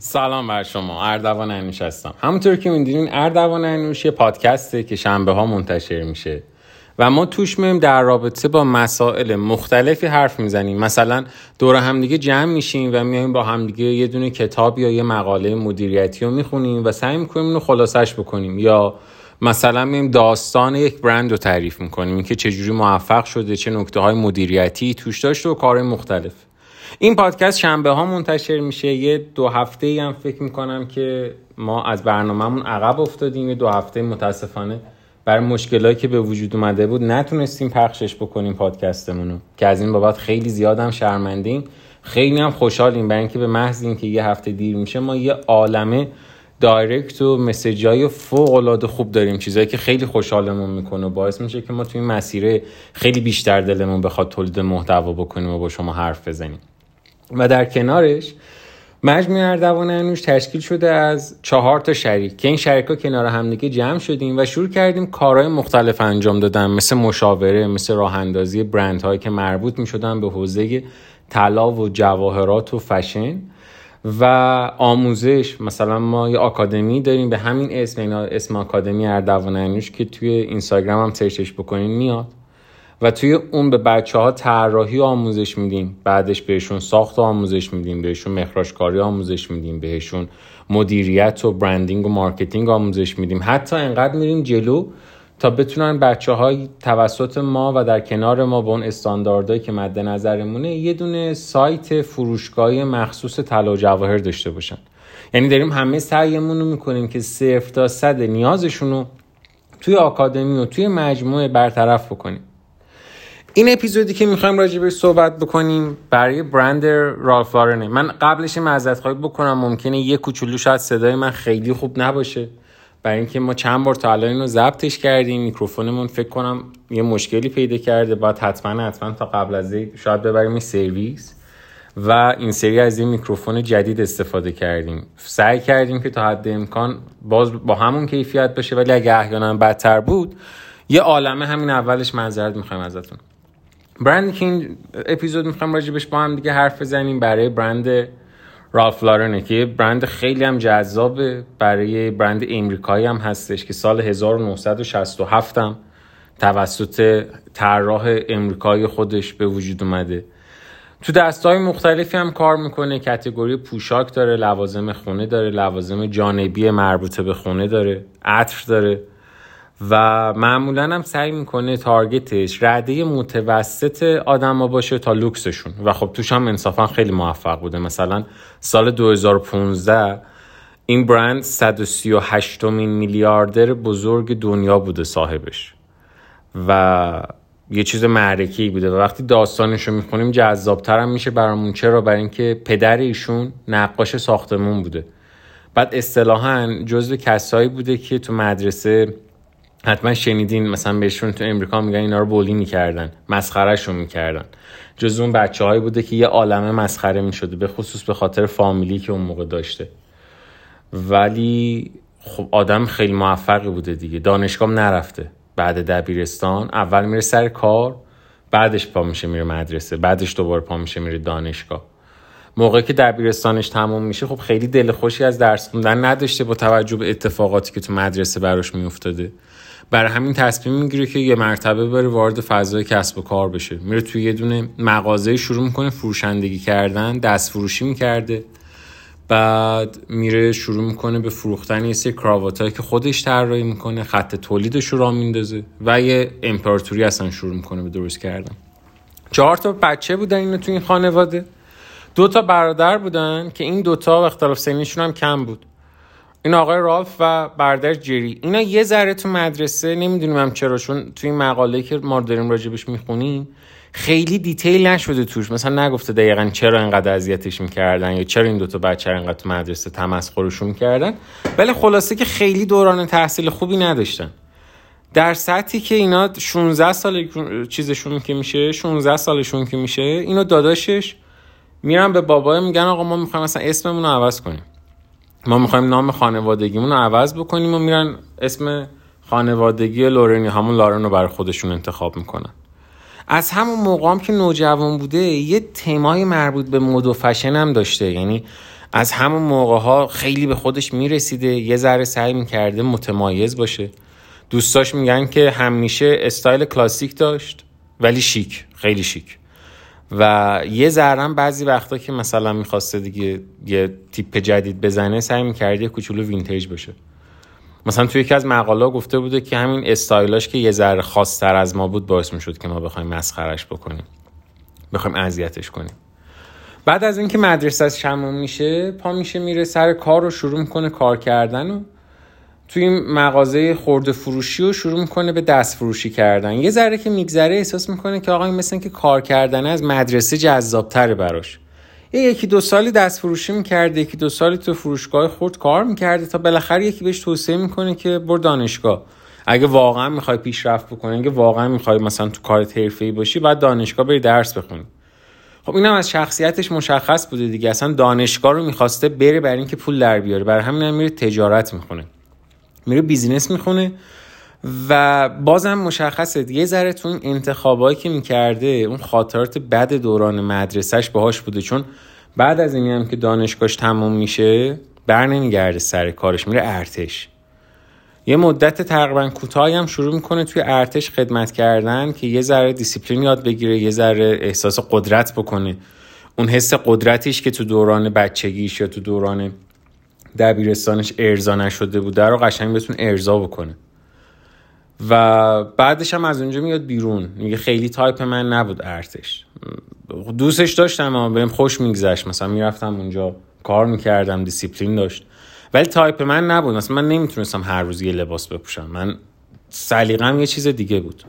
سلام بر شما اردوان انوش هستم. همونطور که می‌دونین اردوان انوش یه پادکسته که شنبه ها منتشر میشه و ما توش میم در رابطه با مسائل مختلفی حرف می‌زنیم. مثلا دور همدیگه جمع میشیم و میایم با همدیگه یه دونه کتاب یا یه مقاله مدیریتی رو می‌خونیم و سعی می‌کنیم اینو خلاصش بکنیم. یا مثلا میم داستان یک برند رو تعریف می‌کنیم اینکه چجوری موفق شده چه نکته های مدیریتی توش داشته و کارهای مختلف. این پادکست شنبه ها منتشر میشه. یه دو هفته ای هم فکر می‌کنم که ما از برنامهمون عقب افتادیم. یه دو هفته متاسفانه بر مشکلایی که به وجود اومده بود نتونستیم پخشش بکنیم پادکستمونو که از این بابت خیلی زیاد هم شرمندیم. خیلی هم خوشحالیم. برای اینکه به محض اینکه یه هفته دیر میشه ما یه عالمه دایرکت و مسیج های فوق العاده خوب داریم. چیزایی که خیلی خوشحالمون می‌کنه و باعث میشه که ما توی این مسیر خیلی بیشتر دلمون بخواد تولید محتوا بکنیم و با شما حرف بزنیم. و در کنارش مجموعه اردوان انوش تشکیل شده از چهار تا شریک که این شریک ها کنار همدیگه جمع شدیم و شروع کردیم کارهای مختلف انجام دادن مثل مشاوره مثل راه اندازی برند هایی که مربوط می شدن به حوزه طلا و جواهرات و فشن و آموزش. مثلا ما یه آکادمی داریم به همین اسم اسم آکادمی اردوان انوش که توی اینستاگرام هم سرچش بکنین میاد. و توی اون به بچه ها طراحی آموزش میدیم. بعدش بهشون ساخت آموزش میدیم بهشون مخراجکاری آموزش میدیم بهشون مدیریت و branding و marketing آموزش میدیم. حتی انقدر میریم جلو تا بتونن بچه های توسط ما و در کنار ما با اون استانداردهایی که مد نظرمونه یه دونه سایت فروشگاهی مخصوص طلا و جواهر داشته باشن. یعنی داریم همه سعیمون رو می‌کنیم که صفر تا صد نیازشون رو توی آکادمی و توی مجموعه برطرف بکنیم. این اپیزودی که می‌خوایم راجع صحبت بکنیم برای برند رالف لارنه. من قبلش معذرت خواهی بکنم ممکنه یه کوچولو شاید صدای من خیلی خوب نباشه. برای اینکه ما چند بار تا الان اینو ضبطش کردیم میکروفونمون فکر کنم یه مشکلی پیدا کرده. باید حتما حتما تا قبل از شاید ببریم سرویس. و این سری از این میکروفون جدید استفاده کردیم. سعی کردیم که تا حد امکان باز با همون کیفیت باشه ولی اگه احیانا بدتر بود یه عالمه همین اولش معذرت می‌خوایم ازتون. برندی که این اپیزود می‌خوام راجبش با هم دیگه حرف بزنیم برای برند رالف لارنه که برند خیلی هم جذابه. برای برند امریکایی هم هستش که سال 1967 هم توسط طراح امریکایی خودش به وجود اومده. تو دستای مختلفی هم کار می‌کنه کتگوری پوشاک داره لوازم خونه داره لوازم جانبی مربوطه به خونه داره عطر داره. و معمولا هم سعی می‌کنه تارگتش رده متوسط آدم باشه تا لوکسشون. و خب توش هم انصافا خیلی موفق بوده. مثلا سال 2015 این برند 138 میلیاردر بزرگ دنیا بوده صاحبش. و یه چیز معرکی بوده. و وقتی داستانش رو می‌خونیم جذابتر هم میشه برامون. چرا؟ برای اینکه پدر ایشون نقاش ساختمون بوده. بعد اصطلاحا جزو کسایی بوده که تو مدرسه حتما شنیدین مثلا بهشون تو امریکا میگن اینا رو بولی می‌کردن مسخرهشون می‌کردن. جز اون بچه هایی بوده که یه عالمه مسخره می‌شده به خصوص به خاطر فامیلی که اون موقع داشته. ولی خب آدم خیلی موفقی بوده دیگه. دانشگاه نرفته. بعد دبیرستان اول میره سر کار بعدش پا میشه میره مدرسه بعدش دوباره پا میشه میره دانشگاه. موقعی که دبیرستانش تموم میشه خب خیلی دل خوشی از درس خوندن نداشته با توجه به اتفاقاتی که تو مدرسه براش میافتاده. برای همین تصمیم می‌گیره که یه مرتبه بره وارد فضای کسب و کار بشه. میره توی یه دونه مغازه شروع می‌کنه فروشندگی کردن دست فروشی می‌کرده. بعد میره شروع می‌کنه به فروختن یه سری کراواتایی که خودش طراحی می‌کنه خط تولیدش رو را میندازه و یه امپراتوری اصلا شروع می‌کنه به درست کردن. چهار تا بچه بودن اینو تو این خانواده. دو تا برادر بودن که این دوتا اختلاف سنیشون هم کم بود. این آقای رالف و برادر جری. اینا یه ذره تو مدرسه نمی‌دونیم هم چرا چون تو این مقاله که ما داریم راجبش می‌خونیم خیلی دیتیل نشده توش. مثلا نگفته دقیقا چرا اینقدر اذیتش می‌کردن یا چرا این دوتا بچه اینقدر تو مدرسه تمسخرشون می‌کردن ولی خلاصه که خیلی دوران تحصیل خوبی نداشتن. در سطحی که اینا 16 سال چیزشون که میشه 16 سالشون که میشه اینو داداشش میرن به بابای میگن آقا ما می‌خوایم مثلا اسممون رو عوض کنیم. ما می‌خوایم نام خانوادگیمون رو عوض بکنیم و میرن اسم خانوادگی لورنی همون لارن رو برای خودشون انتخاب می‌کنن. از همون موقع که نوجوان بوده یه تمای مربوط به مد و فشن هم داشته. یعنی از همون موقع ها خیلی به خودش می‌رسیده یه ذره سعی می‌کرده متمایز باشه. دوستاش میگن که همیشه استایل کلاسیک داشت ولی شیک خیلی شیک. و یه ذرم بعضی وقتا که مثلا می‌خواسته دیگه یه تیپ جدید بزنه سعی می‌کرد یه کوچولو vintage باشه مثلا توی یکی از مقاله گفته بوده که همین استایلاش که یه ذره خاصتر از ما بود باعث می‌شد که ما بخوایم مسخرش بکنیم. بخوایم اذیتش کنیم. بعد از اینکه مدرسه تموم میشه پا میشه میره سر کار رو شروع می‌کنه کار کردن و توی این مغازه خورده فروشی رو شروع می‌کنه به دست فروشی کردن. یه ذره که میگذره احساس می‌کنه که آقای مثل که کار کردن از مدرسه جذابتره براش. یه یکی دو سالی دست فروشی می‌کرده یکی دو سالی تو فروشگاه خورد کار می‌کرده تا بالاخره یکی بهش توصیه می‌کنه که بر دانشگاه. اگه واقعا می‌خوای پیشرفت بکنی اگه واقعا می‌خوای مثلا تو کار حرفه‌ای باشی بعد دانشگاه بری درس بخونی. خب اینم از شخصیتش مشخص بوده دیگه. اصلا دانشگاه رو می‌خواسته بره برای اینکه پول در بیاره. برای همین هم میره تجارت می‌خونه. میره business می‌خونه و بازم مشخصه. یه ذره تو این انتخابایی که می‌کرده اون خاطرات بد دوران مدرسهش باهاش بوده. چون بعد از اینی هم که دانشگاهش تموم میشه بر نمیگرده سر کارش میره ارتش. یه مدت تقریبا کوتاهی هم شروع می‌کنه توی ارتش خدمت کردن که یه ذره دیسیپلین یاد بگیره یه ذره احساس قدرت بکنه. اون حس قدرتیش که تو دوران بچگیش یا تو دوران دبیرستانش ارضا نشده بوده رو قشنگ بتون ارضا بکنه. و بعدش هم از اونجا میاد بیرون. میگه خیلی تایپ من نبود ارتش. دوستش داشتم اما بهم خوش میگذشت. مثلا می‌رفتم اونجا کار می‌کردم دیسیپلین داشت. ولی تایپ من نبود. مثلا من نمی‌تونستم هر روز یه لباس بپوشم. من سلیقم یه چیز دیگه بود.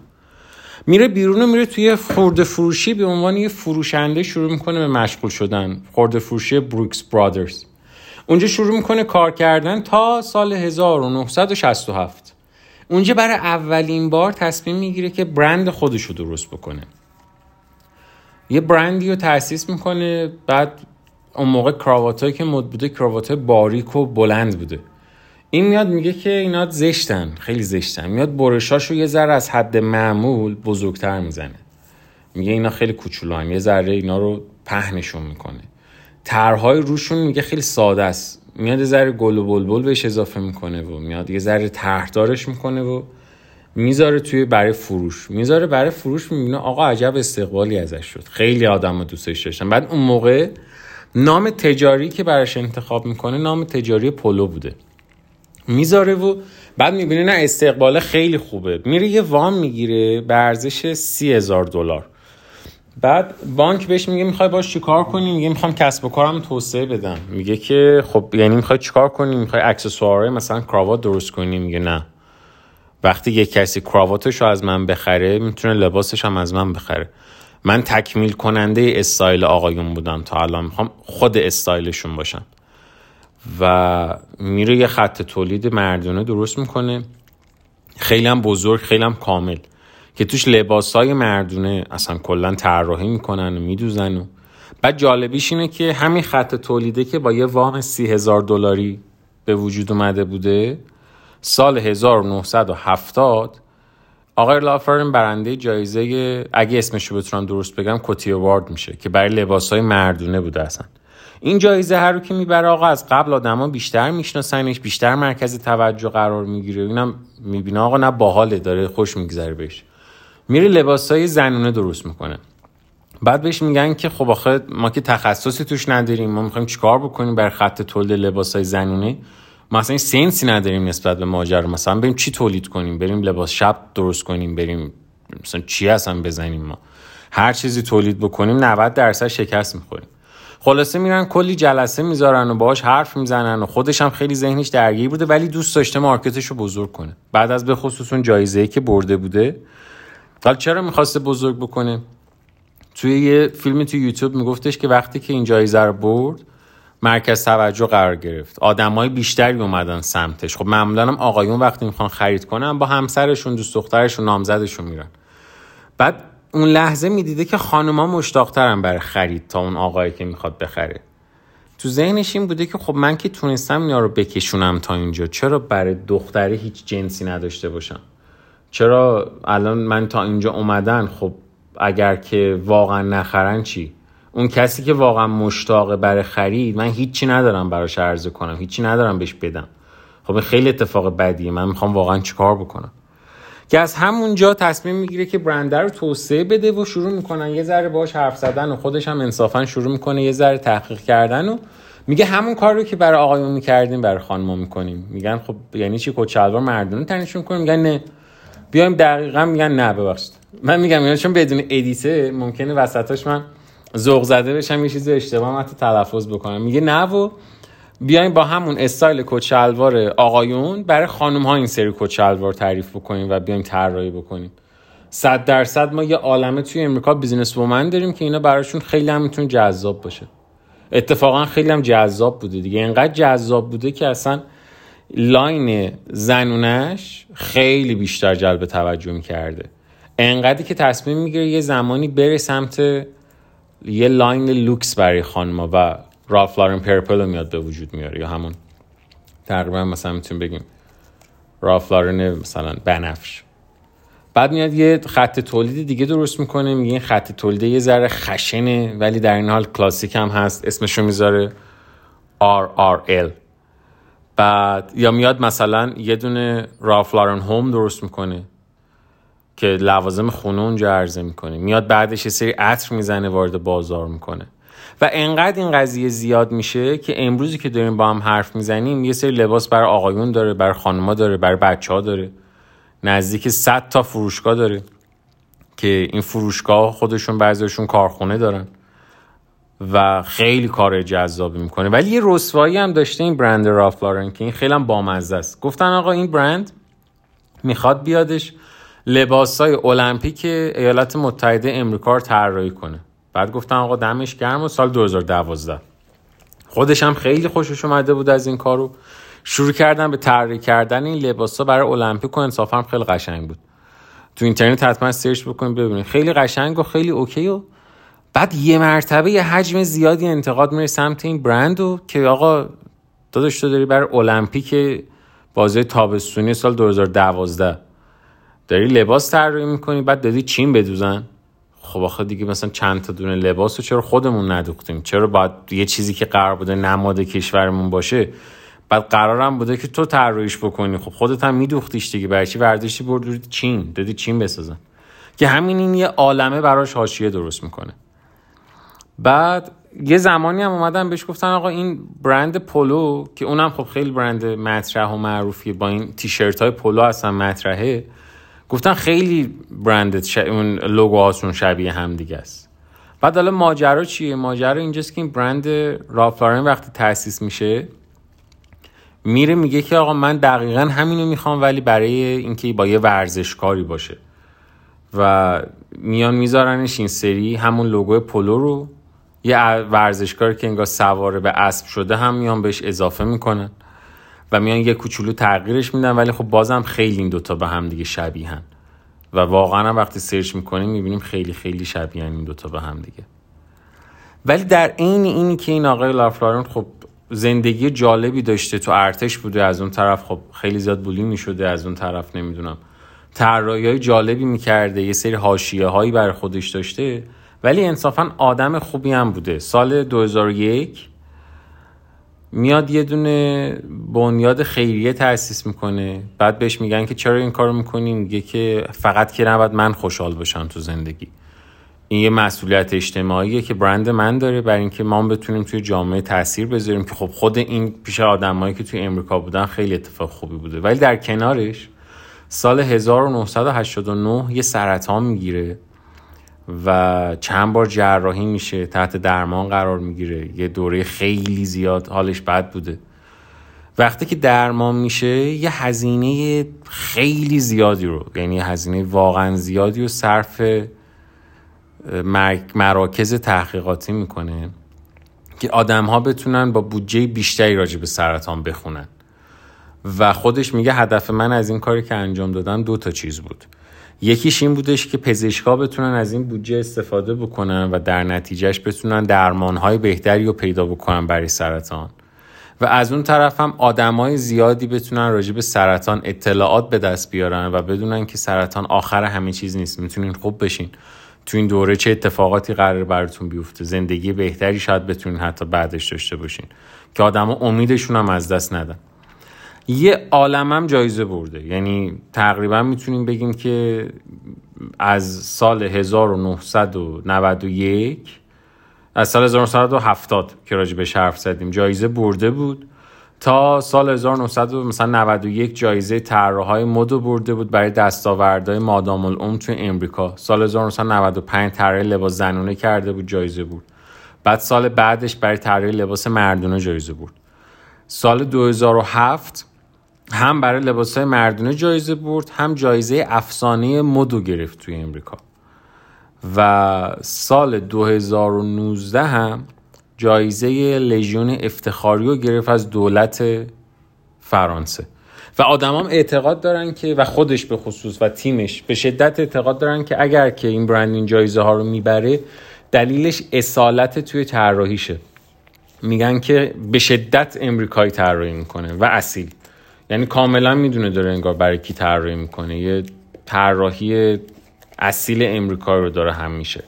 میره بیرون و میره توی خورده فروشی به عنوان یه فروشنده شروع می‌کنه به مشغول شدن. خورده فروشی Brooks Brothers اونجا شروع می‌کنه کار کردن تا سال 1967 اونجا برای اولین بار تصمیم می‌گیره که برند خودش رو درست بکنه. یه برندی رو تأسیس می‌کنه بعد اون موقع کراوات که مد بوده کراوات باریک و بلند بوده. این میاد میگه که اینا زشتن خیلی زشتن. میاد برشاش رو یه ذره از حد معمول بزرگتر می‌زنه. میگه اینا خیلی کوچولو یه ذره اینا رو پهنشون می‌کنه. طرحهای روشون میگه خیلی ساده است. میاد یه ذره گل و بلبل بهش اضافه می‌کنه و میاد یه ذره طرحدارش می‌کنه و می‌ذاره توی برای فروش. می‌ذاره برای فروش می‌بینه آقا عجب استقبالی ازش شد. خیلی آدم دوستش داشتن بعد اون موقع نام تجاری که براش انتخاب می‌کنه نام تجاری پولو بوده. می‌ذاره و بعد می‌بینه نه استقبال خیلی خوبه. میره یه وام می‌گیره به ارزش سی هزار دلار. بعد بانک بهش میگه می‌خوای باش چیکار کنی؟ میگه می‌خوام کسب و کارم توسعه بدم. میگه که خب یعنی می‌خوای چیکار کنی؟ می‌خوای اکسسواره مثلا کراوات درست کنی؟ میگه نه. وقتی یه کسی کراواتش رو از من بخره می‌تونه لباسش هم از من بخره. من تکمیل کننده استایل آقایون بودم تا الان. می‌خوام خود استایلشون باشم. و میره یه خط تولید مردونه درست می‌کنه. خیلی هم بزرگ خیلی هم کامل. که توش لباس های مردونه اصلا کلا طراحی می‌کنن و میدوزن و بعد جالبیش اینه که همین خط تولیده که با یه وام سی هزار دلاری به وجود اومده بوده سال 1970 آقای لافرن برنده جایزه اگه اسمشو بتونم درست بگم کوتی وارد میشه که برای لباس های مردونه بوده اصلا. این جایزه هر رو که می‌بره آقا از قبل آدما بیشتر میشناسنش بیشتر مرکز توجه قرار می‌گیره اینم می‌بینه آقا نه باحاله داره خوش میگذره بهش. میره لباس های زنونه درست می‌کنه. بعد بهش میگن که خب آخه ما که تخصصی توش نداریم ما می‌خوایم چیکار بکنیم بر خط تولید لباس های زنونه؟ ما اصلا سنسی نداریم نسبت به ماجرا. مثلا بریم چی تولید کنیم؟ بریم لباس شب درست کنیم بریم مثلا چی اصلا بزنیم ما؟ هر چیزی تولید بکنیم 90 درصد شکست می‌خوریم. خلاصه میرن کلی جلسه می‌ذارن و باهاش حرف می‌زنن و خودش هم خیلی ذهنش درگیر بوده ولی دوست داشته مارکتش رو بزرگ کنه. بعد از به خصوص اون جایزه که برده بوده حالا چرا می‌خواسته بزرگ بکنه؟ توی یه فیلمی توی یوتیوب میگفتش که وقتی که این جایزه رو برد مرکز توجه قرار گرفت. آدمای بیشتری اومدن سمتش. خب معمولا هم آقایون وقتی می‌خوان خرید کنن با همسرشون دوست دخترشون نامزدشون میرن. بعد اون لحظه می‌دیده که خانوما مشتاقترن برای خرید تا اون آقایی که می‌خواد بخره. تو ذهنش این بوده که خب من که تونستم اینا رو بکشونم تا اینجا. چرا برای دختره هیچ جنسی نداشته باشم؟ چرا الان من تا اینجا اومدن خب اگر که واقعا نخرن چی؟ اون کسی که واقعا مشتاقه برای خرید من هیچی ندارم براش عرضه کنم هیچی ندارم بهش بدم. خب خیلی اتفاق بدیه من می‌خوام واقعا چیکار بکنم؟ که از همونجا تصمیم می‌گیره که برنده رو توسعه بده و شروع می‌کنن یه ذره باش حرف زدن و خودش هم انصافا شروع می‌کنه یه ذره تحقیق کردن و میگه همون کار رو که برای آقایون می‌کردیم برای خانم‌ها می‌کنیم. میگن خب یعنی چی؟ کت شلوار مردونه تنشون کنیم. میگن نه. بیایم دقیقا میگن نه ببخشید. من میگم یعنی چون بدون edit ه ممکنه وسطاش من ذوق زده بشم یه چیزی اشتباه حتی تلفظ بکنم. میگه نه و بیایم با همون استایل کت آقایون برای خانم ها این سری کت تعریف بکنیم و بیایم طراحی بکنیم. صد درصد ما یه عالمه توی امریکا business woman داریم که اینا براشون خیلی هم می‌تونه جذاب باشه. اتفاقا خیلی هم جذاب بوده دیگه. اینقدر جذاب بوده که اصلا line زنونش خیلی بیشتر جلب توجه می‌کرده. انقدری که تصمیم می‌گیره یه زمانی بره سمت یه line لوکس برای خانما و Ralph Lauren Purple میاد به وجود میاره یا همون تقریبا مثلا می‌تونیم بگیم Ralph Lauren مثلا بنفش. بعد میاد یه خط تولید دیگه درست می‌کنه میگه این خط تولید یه ذره خشنه ولی در این حال کلاسیک هم هست اسمشو می‌ذاره RRL بعد یا میاد مثلا یه دونه رالف لارن هوم درست می‌کنه که لوازم خونه اونجا عرضه می‌کنه. میاد بعدش یه سری عطر می‌زنه وارد بازار می‌کنه. و انقدر این قضیه زیاد میشه که امروزی که داریم با هم حرف می‌زنیم یه سری لباس برای آقایون داره برای خانما داره برای بچه ها داره. نزدیک 100 تا فروشگاه داره که این فروشگاه خودشون بعضیشون کارخونه دارن. و خیلی کار جذابی می‌کنه. ولی یه رسوایی هم داشته این برند Ralph Lauren که این خیلی هم بامزه است. گفتن آقا این برند می‌خواد بیادش لباس های المپیک ایالات متحده امریکا رو طراحی کنه. بعد گفتن آقا دمش گرم و سال 2012 خودش هم خیلی خوشش اومده بود از این کارو. شروع کردن به طراحی کردن این لباس ها برای المپیک و انصافا هم خیلی قشنگ بود. تو اینترنت حتما search بکنید ببینید. خیلی قشنگ و خیلی okay و بعد یه مرتبه یه حجم زیادی انتقاد میره سمت این برند و که آقا داداش تو داری برای المپیک بازی تابستونی سال 2012 داری لباس طراحی می‌کنی بعد دادی چین بدوزن. خب آخه دیگه مثلا چند تا دونه لباس رو چرا خودمون ندوختیم؟ چرا باید یه چیزی که قرار بوده نماد کشورمون باشه بعد قرارم بوده که تو طراحیش بکنی؟ خب خودت هم میدوختیش دیگه برای چی ورداشتی برد چین. دادی چین بسازن. که همین این یه عالمه براش حاشیه درست می‌کنه. بعد یه زمانی هم اومدن بهش گفتن آقا این برند پولو که اونم خب خیلی برند مطرح و معروفیه با این تیشرت های پولو اصلا مطرحه. گفتن خیلی برند ش... اون لوگوهاشون شبیه هم دیگه است. بعد حالا ماجرا چیه؟ ماجرا اینجاست که این برند رافلارن وقتی تاسیس میشه میره میگه که آقا من دقیقا همینو می‌خوام ولی برای اینکه با یه ورزشکاری باشه. و میان میذارنش این سری همون لوگو پولو رو یه ورزشکاری که انگار سواره به اسب شده هم میان بهش اضافه می‌کنن و میان یه کوچولو تغییرش میدن ولی خب بازم خیلی این دوتا به هم دیگه شبیهن و واقعا وقتی سرچ می‌کنیم می‌بینیم خیلی خیلی شبیهن این دوتا به هم دیگه. ولی در عین اینی که این آقای لافلارون خب زندگی جالبی داشته تو ارتش بوده از اون طرف خب خیلی زیاد بولی می‌شده از اون طرف نمی‌دونم. طراحی جالبی می‌کرده یه سری حاشیه هایی برای خودش داشته. ولی انصافا آدم خوبی هم بوده. سال 2001 میاد یه دونه بنیاد خیریه تأسیس می‌کنه. بعد بهش میگن که چرا این کارو می‌کنی میگه که فقط که نباید من خوشحال باشم تو زندگی. این یه مسئولیت اجتماعیه که برند من داره برای اینکه ما بتونیم توی جامعه تاثیر بذاریم که خب خود این پیش آدمایی که توی امریکا بودن خیلی اتفاق خوبی بوده. ولی در کنارش سال 1989 یه سرطان می‌گیره. و چند بار جراحی میشه تحت درمان قرار می‌گیره. یه دوره خیلی زیاد حالش بد بوده. وقتی که درمان میشه یه هزینه خیلی زیادی رو یعنی هزینه واقعا زیادی رو صرف مراکز تحقیقاتی می‌کنه که آدم ها بتونن با بودجه بیشتری راجع به سرطان بخونن. و خودش میگه هدف من از این کاری که انجام دادم دو تا چیز بود. یکیش این بودش که پزشکا بتونن از این بودجه استفاده بکنن و در نتیجهش بتونن درمانهای بهتری رو پیدا بکنن برای سرطان. و از اون طرف هم آدمای زیادی بتونن راجع به سرطان اطلاعات به دست بیارن و بدونن که سرطان آخر همه چیز نیست. می‌تونین خوب بشین. تو این دوره چه اتفاقاتی قرار براتون بیفته؟ زندگی بهتری شاید بتونین حتی بعدش داشته باشین. که آدما امیدشون هم از دست ندن. یه عالمم جایزه برده. یعنی تقریبا می‌تونیم بگیم که از سال 1991 از سال 1970 که راجع به حرف زدیم جایزه برده بود. تا سال 1991 جایزه طراحهای مد برده بود برای دستاوردهای مادام العمر توی امریکا. سال 1995 طراح لباس زنونه کرده بود جایزه بود بعد سال بعدش برای طراحی لباس مردونه جایزه بود سال 2007 هم برای لباس های مردونه جایزه برد هم جایزه افسانه مدو گرفت توی امریکا. و سال 2019 هم جایزه لژیون افتخاری رو گرفت از دولت فرانسه. و آدمام اعتقاد دارن که و خودش به خصوص و تیمش به شدت اعتقاد دارن که اگر که این برند این جایزه ها رو می‌بره دلیلش اصالت توی طراحیشه. میگن که به شدت امریکایی طراحی می‌کنه و اصیل. یعنی کاملا می‌دونه داره انگار برای کی طراحی می‌کنه. یه طراحی اصیل امریکا رو داره هم میشه.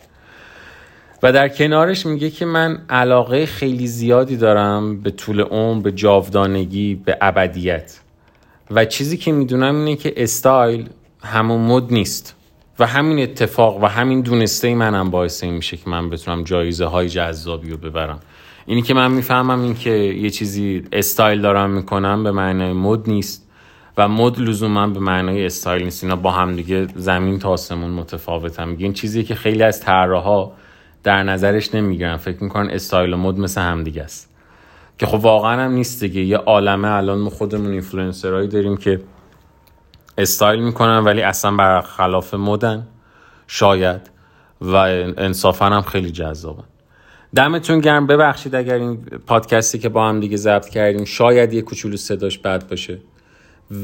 و در کنارش میگه که من علاقه خیلی زیادی دارم به طول عمر به جاودانگی به ابدیت. و چیزی که می‌دونم اینه که استایل همون مد نیست. و همین اتفاق و همین دونسته منم باعث این میشه که من بتونم جایزه های جذابی رو ببرم. اینی که من می‌فهمم این که یه چیزی استایل دارم می‌کنم به معنای مد نیست و مد لزوما به معنای استایل نیست. اینا با هم دیگه زمین تا آسمون متفاوتم میگه این چیزی که خیلی از طراحا در نظرش نمی‌گیرن. فکر می‌کنن استایل و مد مثل هم دیگه است. که خب واقعا هم نیست دیگه. یه عالمه الان ما خودمون اینفلوئنسرایی داریم که استایل می‌کنن ولی اصلا برخلاف مدن شاید و انصافا هم خیلی جذابن. دمتون گرم. ببخشید اگر این پادکستی که با هم دیگه ضبط کردیم شاید یه کوچولو صداش بد باشه.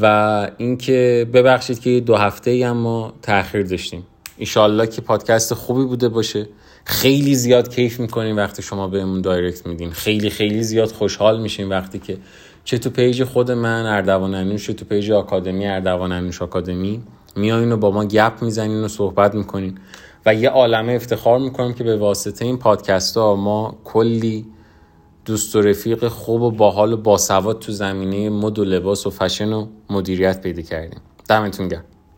و اینکه ببخشید که دو هفته ای هم ما تاخیر داشتیم. ایشالله که پادکست خوبی بوده باشه. خیلی زیاد کیف می‌کنیم وقتی شما بهمون دایرکت میدین. خیلی خیلی زیاد خوشحال میشیم وقتی که چه تو page خود من اردوان انوش تو page آکادمی اردوان انوش آکادمی میایین و با ما گپ می‌زنین و صحبت می‌کنین. و یه عالمه افتخار می‌کنم که به واسطه این پادکست ها ما کلی دوست و رفیق خوب و باحال و باسواد تو زمینه مد و لباس و فشن و مدیریت پیدا کردیم. دمتون گرم.